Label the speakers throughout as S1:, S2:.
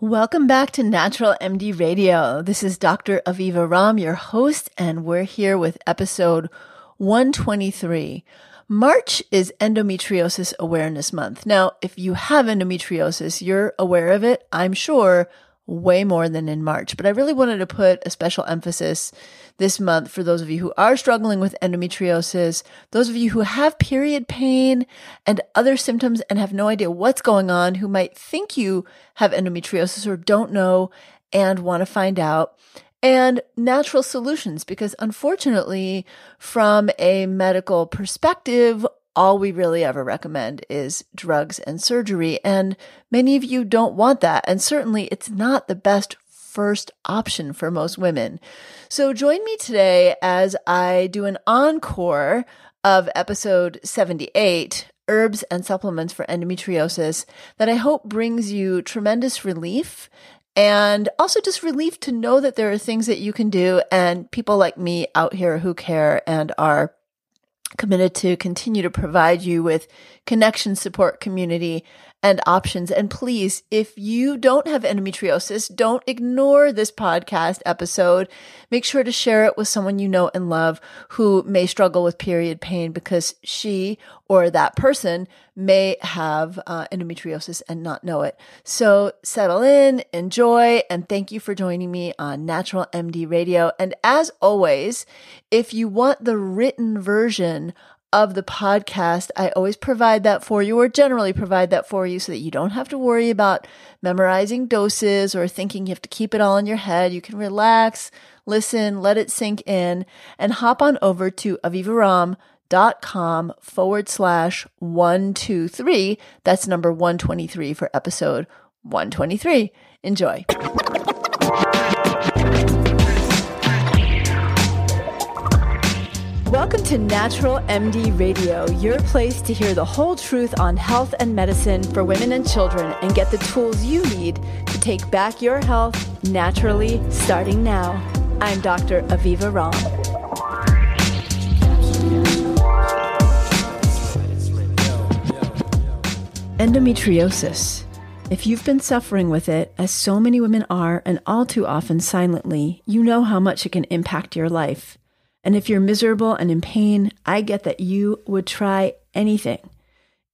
S1: Welcome back to Natural MD Radio. This is Dr. Aviva Romm, your host, and we're here with episode 123. March is Endometriosis Awareness Month. Now, if you have endometriosis, you're aware of it, I'm sure, way more than in March. But I really wanted to put a special emphasis this month for those of you who are struggling with endometriosis, those of you who have period pain and other symptoms and have no idea what's going on, who might think you have endometriosis or don't know and want to find out. And natural solutions, because unfortunately, from a medical perspective, all we really ever recommend is drugs and surgery. And many of you don't want that. And certainly it's not the best first option for most women. So join me today as I do an encore of episode 78 herbs and supplements for endometriosis that I hope brings you tremendous relief and also just relief to know that there are things that you can do and people like me out here who care and are committed to continue to provide you with connection, support, community, and options. And please, if you don't have endometriosis, don't ignore this podcast episode. Make sure to share it with someone you know and love who may struggle with period pain because she or that person may have uh, endometriosis and not know it. So settle in, enjoy, and thank you for joining me on Natural MD Radio. And as always, if you want the written version of the podcast, I always provide that for you or generally provide that for you so that you don't have to worry about memorizing doses or thinking you have to keep it all in your head. You can relax, listen, let it sink in, and hop on over to avivaromm.com forward slash 123. That's number 123 for episode 123. Enjoy. Welcome to Natural MD Radio, your place to hear the whole truth on health and medicine for women and children and get the tools you need to take back your health naturally starting now. I'm Dr. Aviva Romm. Endometriosis. If you've been suffering with it, as so many women are, and all too often silently, you know how much it can impact your life. And if you're miserable and in pain, I get that you would try anything.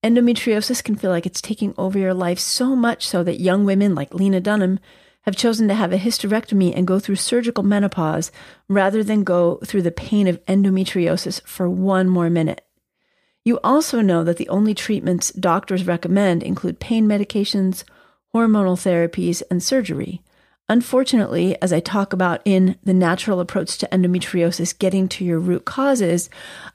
S1: Endometriosis can feel like it's taking over your life so much so that young women like Lena Dunham have chosen to have a hysterectomy and go through surgical menopause rather than go through the pain of endometriosis for one more minute. You also know that the only treatments doctors recommend include pain medications, hormonal therapies, and surgery. Unfortunately, as I talk about in The Natural Approach to Endometriosis Getting to Your Root Causes,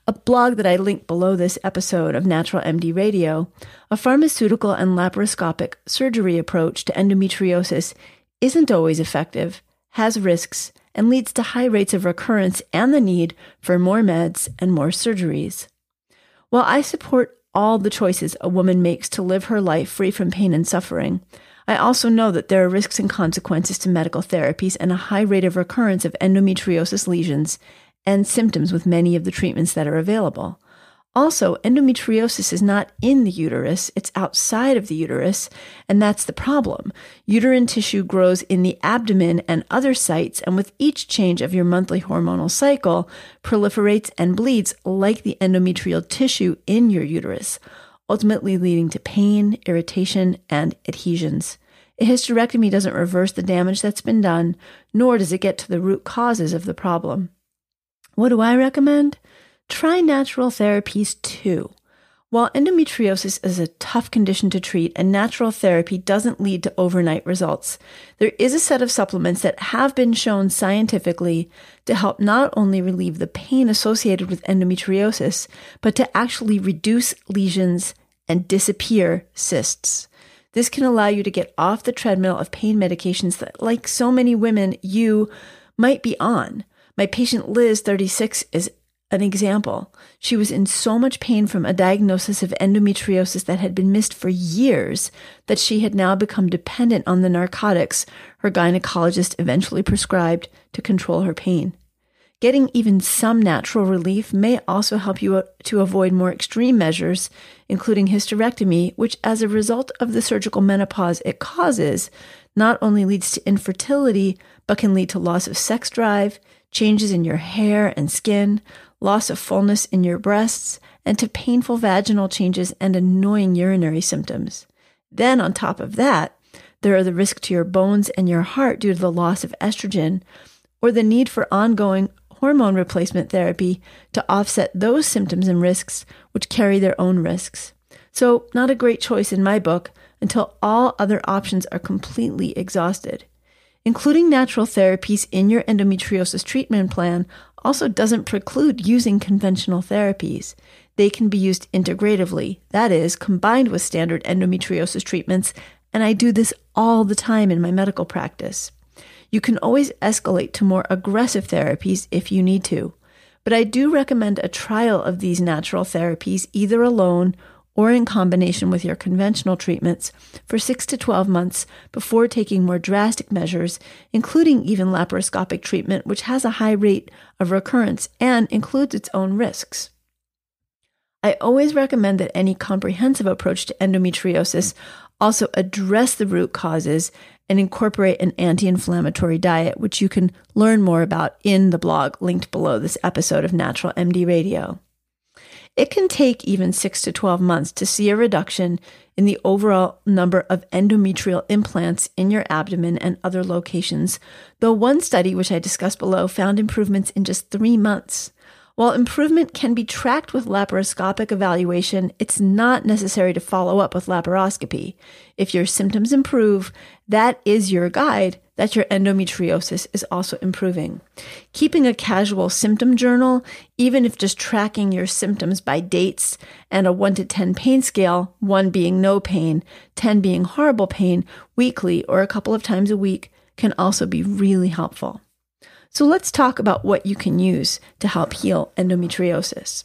S1: a blog that I link below this episode of Natural MD Radio, a pharmaceutical and laparoscopic surgery approach to endometriosis isn't always effective, has risks, and leads to high rates of recurrence and the need for more meds and more surgeries. While I support all the choices a woman makes to live her life free from pain and suffering, I also know that there are risks and consequences to medical therapies and a high rate of recurrence of endometriosis lesions and symptoms with many of the treatments that are available. Also, endometriosis is not in the uterus, it's outside of the uterus, and that's the problem. Uterine tissue grows in the abdomen and other sites, and with each change of your monthly hormonal cycle, proliferates and bleeds like the endometrial tissue in your uterus ultimately leading to pain, irritation, and adhesions. A hysterectomy doesn't reverse the damage that's been done, nor does it get to the root causes of the problem. What do I recommend? Try natural therapies too. While endometriosis is a tough condition to treat and natural therapy doesn't lead to overnight results, there is a set of supplements that have been shown scientifically to help not only relieve the pain associated with endometriosis, but to actually reduce lesions and disappear cysts. This can allow you to get off the treadmill of pain medications that, like so many women, you might be on. My patient Liz, 36, is an example. She was in so much pain from a diagnosis of endometriosis that had been missed for years that she had now become dependent on the narcotics her gynecologist eventually prescribed to control her pain. Getting even some natural relief may also help you uh, to avoid more extreme measures, including hysterectomy, which, as a result of the surgical menopause it causes, not only leads to infertility, but can lead to loss of sex drive, changes in your hair and skin, loss of fullness in your breasts, and to painful vaginal changes and annoying urinary symptoms. Then, on top of that, there are the risk to your bones and your heart due to the loss of estrogen, or the need for ongoing hormone replacement therapy to offset those symptoms and risks, which carry their own risks. So, not a great choice in my book until all other options are completely exhausted. Including natural therapies in your endometriosis treatment plan also doesn't preclude using conventional therapies. They can be used integratively, that is, combined with standard endometriosis treatments, and I do this all the time in my medical practice. You can always escalate to more aggressive therapies if you need to, but I do recommend a trial of these natural therapies either alone or in combination with your conventional treatments for 6 to 12 months before taking more drastic measures, including even laparoscopic treatment, which has a high rate of recurrence and includes its own risks. I always recommend that any comprehensive approach to endometriosis also address the root causes and incorporate an anti inflammatory diet, which you can learn more about in the blog linked below this episode of Natural MD Radio. It can take even 6 to 12 months to see a reduction in the overall number of endometrial implants in your abdomen and other locations, though one study, which I discussed below, found improvements in just three months. While improvement can be tracked with laparoscopic evaluation, it's not necessary to follow up with laparoscopy. If your symptoms improve, that is your guide that your endometriosis is also improving. Keeping a casual symptom journal, even if just tracking your symptoms by dates and a 1 to 10 pain scale, 1 being no pain, 10 being horrible pain, weekly or a couple of times a week, can also be really helpful. So let's talk about what you can use to help heal endometriosis.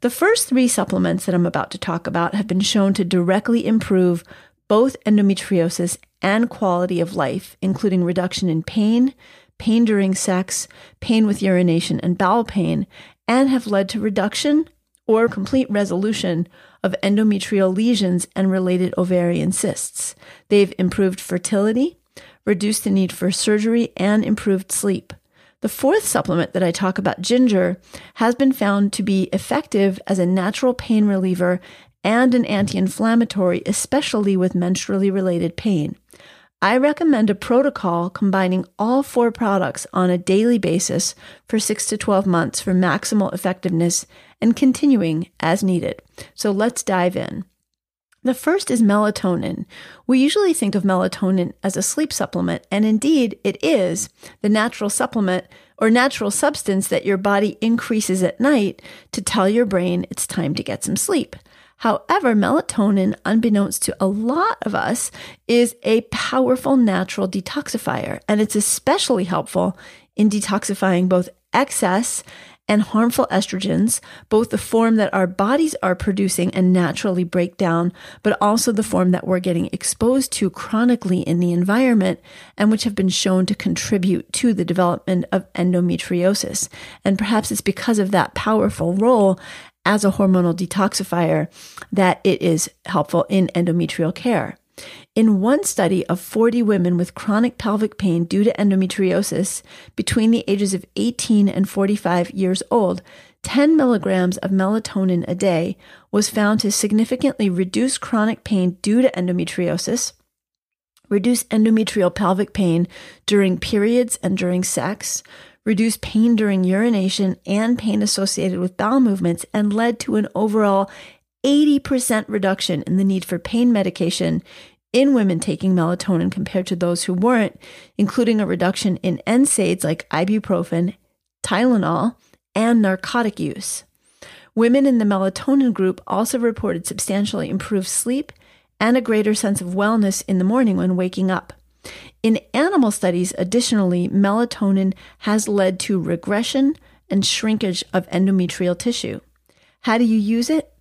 S1: The first three supplements that I'm about to talk about have been shown to directly improve both endometriosis and quality of life, including reduction in pain, pain during sex, pain with urination and bowel pain, and have led to reduction or complete resolution of endometrial lesions and related ovarian cysts. They've improved fertility, reduced the need for surgery, and improved sleep. The fourth supplement that I talk about, ginger, has been found to be effective as a natural pain reliever and an anti inflammatory, especially with menstrually related pain. I recommend a protocol combining all four products on a daily basis for 6 to 12 months for maximal effectiveness and continuing as needed. So let's dive in. The first is melatonin. We usually think of melatonin as a sleep supplement, and indeed it is the natural supplement or natural substance that your body increases at night to tell your brain it's time to get some sleep. However, melatonin, unbeknownst to a lot of us, is a powerful natural detoxifier, and it's especially helpful in detoxifying both excess and harmful estrogens, both the form that our bodies are producing and naturally break down, but also the form that we're getting exposed to chronically in the environment and which have been shown to contribute to the development of endometriosis. And perhaps it's because of that powerful role as a hormonal detoxifier that it is helpful in endometrial care. In one study of 40 women with chronic pelvic pain due to endometriosis between the ages of 18 and 45 years old, 10 milligrams of melatonin a day was found to significantly reduce chronic pain due to endometriosis, reduce endometrial pelvic pain during periods and during sex, reduce pain during urination and pain associated with bowel movements, and led to an overall 80% reduction in the need for pain medication in women taking melatonin compared to those who weren't, including a reduction in NSAIDs like ibuprofen, Tylenol, and narcotic use. Women in the melatonin group also reported substantially improved sleep and a greater sense of wellness in the morning when waking up. In animal studies, additionally, melatonin has led to regression and shrinkage of endometrial tissue. How do you use it?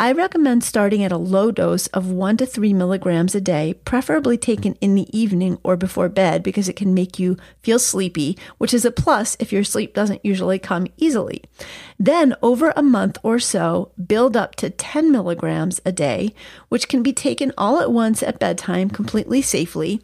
S1: I recommend starting at a low dose of one to three milligrams a day, preferably taken in the evening or before bed because it can make you feel sleepy, which is a plus if your sleep doesn't usually come easily. Then, over a month or so, build up to 10 milligrams a day, which can be taken all at once at bedtime completely safely.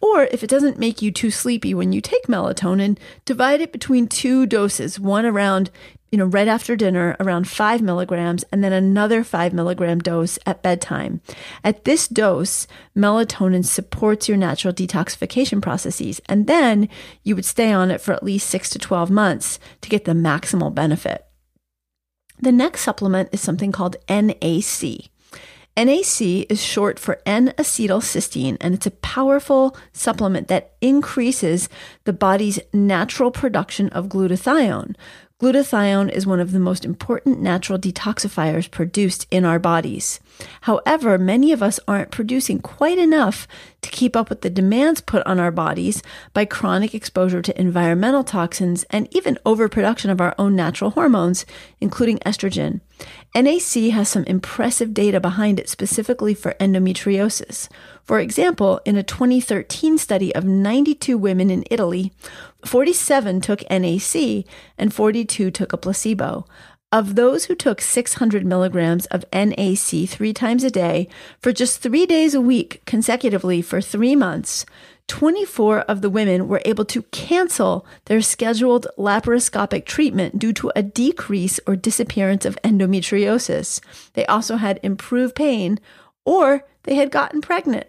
S1: Or if it doesn't make you too sleepy when you take melatonin, divide it between two doses, one around you know, right after dinner, around five milligrams, and then another five milligram dose at bedtime. At this dose, melatonin supports your natural detoxification processes, and then you would stay on it for at least six to 12 months to get the maximal benefit. The next supplement is something called NAC. NAC is short for N acetylcysteine, and it's a powerful supplement that increases the body's natural production of glutathione. Glutathione is one of the most important natural detoxifiers produced in our bodies. However, many of us aren't producing quite enough to keep up with the demands put on our bodies by chronic exposure to environmental toxins and even overproduction of our own natural hormones, including estrogen. NAC has some impressive data behind it specifically for endometriosis. For example, in a 2013 study of 92 women in Italy, 47 took NAC and 42 took a placebo. Of those who took 600 milligrams of NAC three times a day for just three days a week consecutively for three months, 24 of the women were able to cancel their scheduled laparoscopic treatment due to a decrease or disappearance of endometriosis. They also had improved pain or they had gotten pregnant.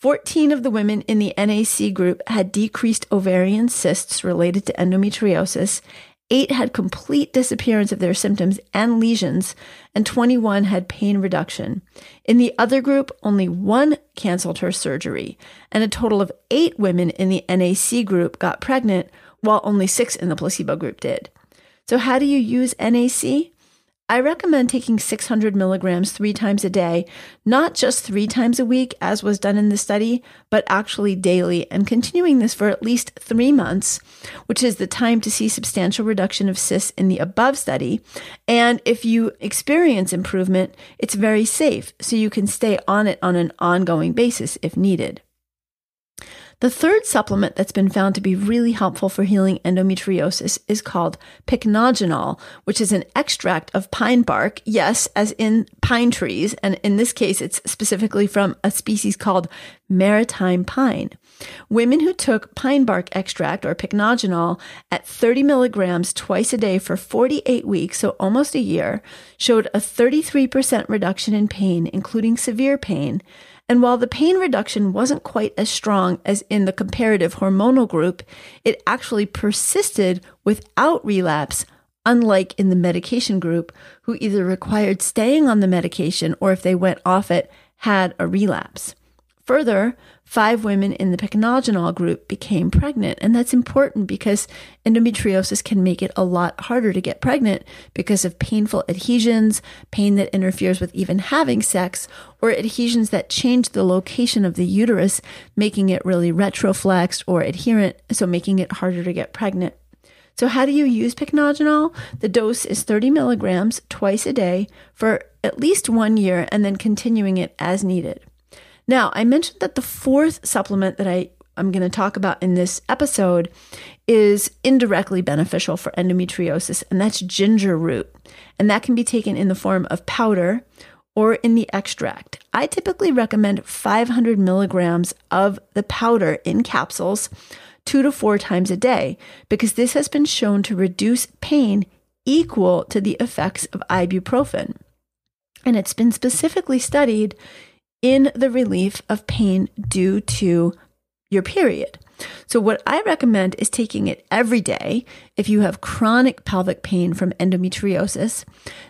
S1: 14 of the women in the NAC group had decreased ovarian cysts related to endometriosis, 8 had complete disappearance of their symptoms and lesions, and 21 had pain reduction. In the other group, only one canceled her surgery, and a total of 8 women in the NAC group got pregnant, while only 6 in the placebo group did. So, how do you use NAC? I recommend taking 600 milligrams three times a day, not just three times a week, as was done in the study, but actually daily, and continuing this for at least three months, which is the time to see substantial reduction of cysts in the above study. And if you experience improvement, it's very safe, so you can stay on it on an ongoing basis if needed. The third supplement that's been found to be really helpful for healing endometriosis is called pycnogenol, which is an extract of pine bark, yes, as in pine trees, and in this case, it's specifically from a species called maritime pine. Women who took pine bark extract or pycnogenol at 30 milligrams twice a day for 48 weeks, so almost a year, showed a 33% reduction in pain, including severe pain, and while the pain reduction wasn't quite as strong as in the comparative hormonal group, it actually persisted without relapse, unlike in the medication group, who either required staying on the medication or if they went off it, had a relapse. Further, five women in the pycnogenol group became pregnant. And that's important because endometriosis can make it a lot harder to get pregnant because of painful adhesions, pain that interferes with even having sex, or adhesions that change the location of the uterus, making it really retroflexed or adherent, so making it harder to get pregnant. So, how do you use pycnogenol? The dose is 30 milligrams twice a day for at least one year and then continuing it as needed. Now, I mentioned that the fourth supplement that I I'm going to talk about in this episode is indirectly beneficial for endometriosis, and that's ginger root. And that can be taken in the form of powder or in the extract. I typically recommend 500 milligrams of the powder in capsules two to four times a day because this has been shown to reduce pain equal to the effects of ibuprofen. And it's been specifically studied in the relief of pain due to your period. So, what I recommend is taking it every day if you have chronic pelvic pain from endometriosis.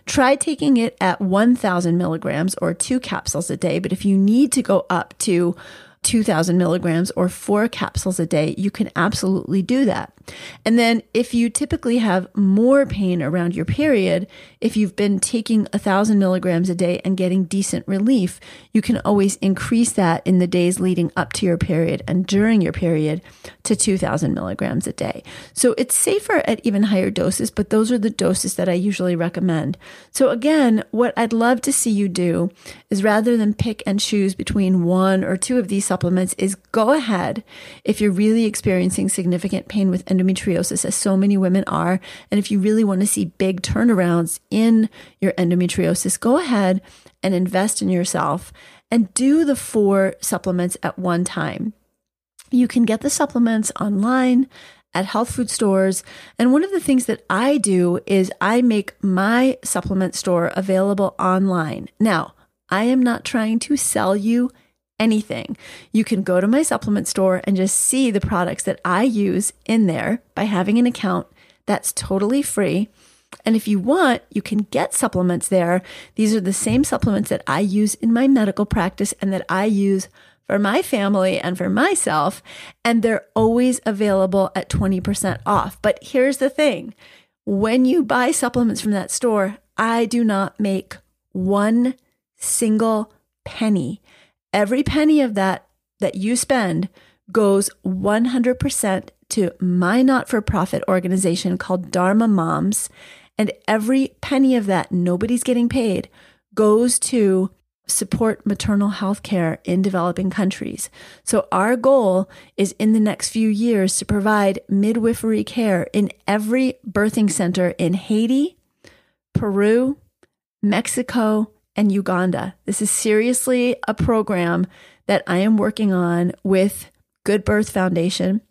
S1: Try taking it at 1,000 milligrams or two capsules a day. But if you need to go up to 2000 milligrams or four capsules a day, you can absolutely do that. And then if you typically have more pain around your period, if you've been taking a thousand milligrams a day and getting decent relief, you can always increase that in the days leading up to your period and during your period to 2000 milligrams a day. So it's safer at even higher doses, but those are the doses that I usually recommend. So again, what I'd love to see you do is rather than pick and choose between one or two of these supplements is go ahead if you're really experiencing significant pain with endometriosis, as so many women are. And if you really want to see big turnarounds in your endometriosis, go ahead and invest in yourself and do the four supplements at one time. You can get the supplements online at health food stores. And one of the things that I do is I make my supplement store available online. Now, I am not trying to sell you anything. You can go to my supplement store and just see the products that I use in there by having an account. That's totally free. And if you want, you can get supplements there. These are the same supplements that I use in my medical practice and that I use for my family and for myself. And they're always available at 20% off. But here's the thing when you buy supplements from that store, I do not make one single penny. Every penny of that that you spend goes 100% to my not for profit organization called Dharma Moms. And every penny of that, nobody's getting paid, goes to support maternal health care in developing countries. So, our goal is in the next few years to provide midwifery care in every birthing center in Haiti, Peru, Mexico, and Uganda. This is seriously a program that I am working on with Good Birth Foundation.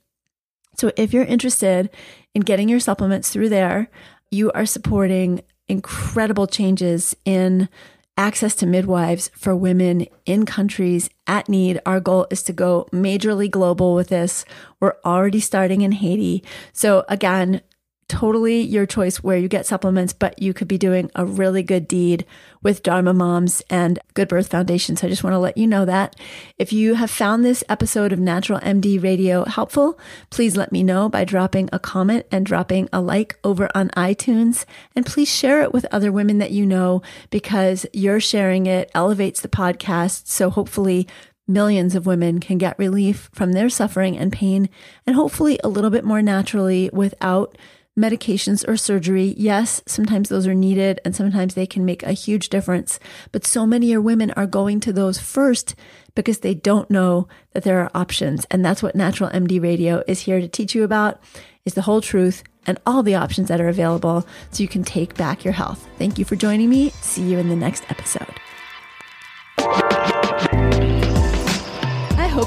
S1: So if you're interested in getting your supplements through there, you are supporting incredible changes in access to midwives for women in countries at need. Our goal is to go majorly global with this. We're already starting in Haiti. So again, totally your choice where you get supplements, but you could be doing a really good deed with Dharma Moms and Good Birth Foundation. So I just want to let you know that. If you have found this episode of Natural MD Radio helpful, please let me know by dropping a comment and dropping a like over on iTunes. And please share it with other women that you know because your sharing it elevates the podcast. So hopefully millions of women can get relief from their suffering and pain and hopefully a little bit more naturally without medications or surgery. Yes, sometimes those are needed and sometimes they can make a huge difference. But so many women are going to those first because they don't know that there are options. And that's what Natural MD Radio is here to teach you about is the whole truth and all the options that are available so you can take back your health. Thank you for joining me. See you in the next episode.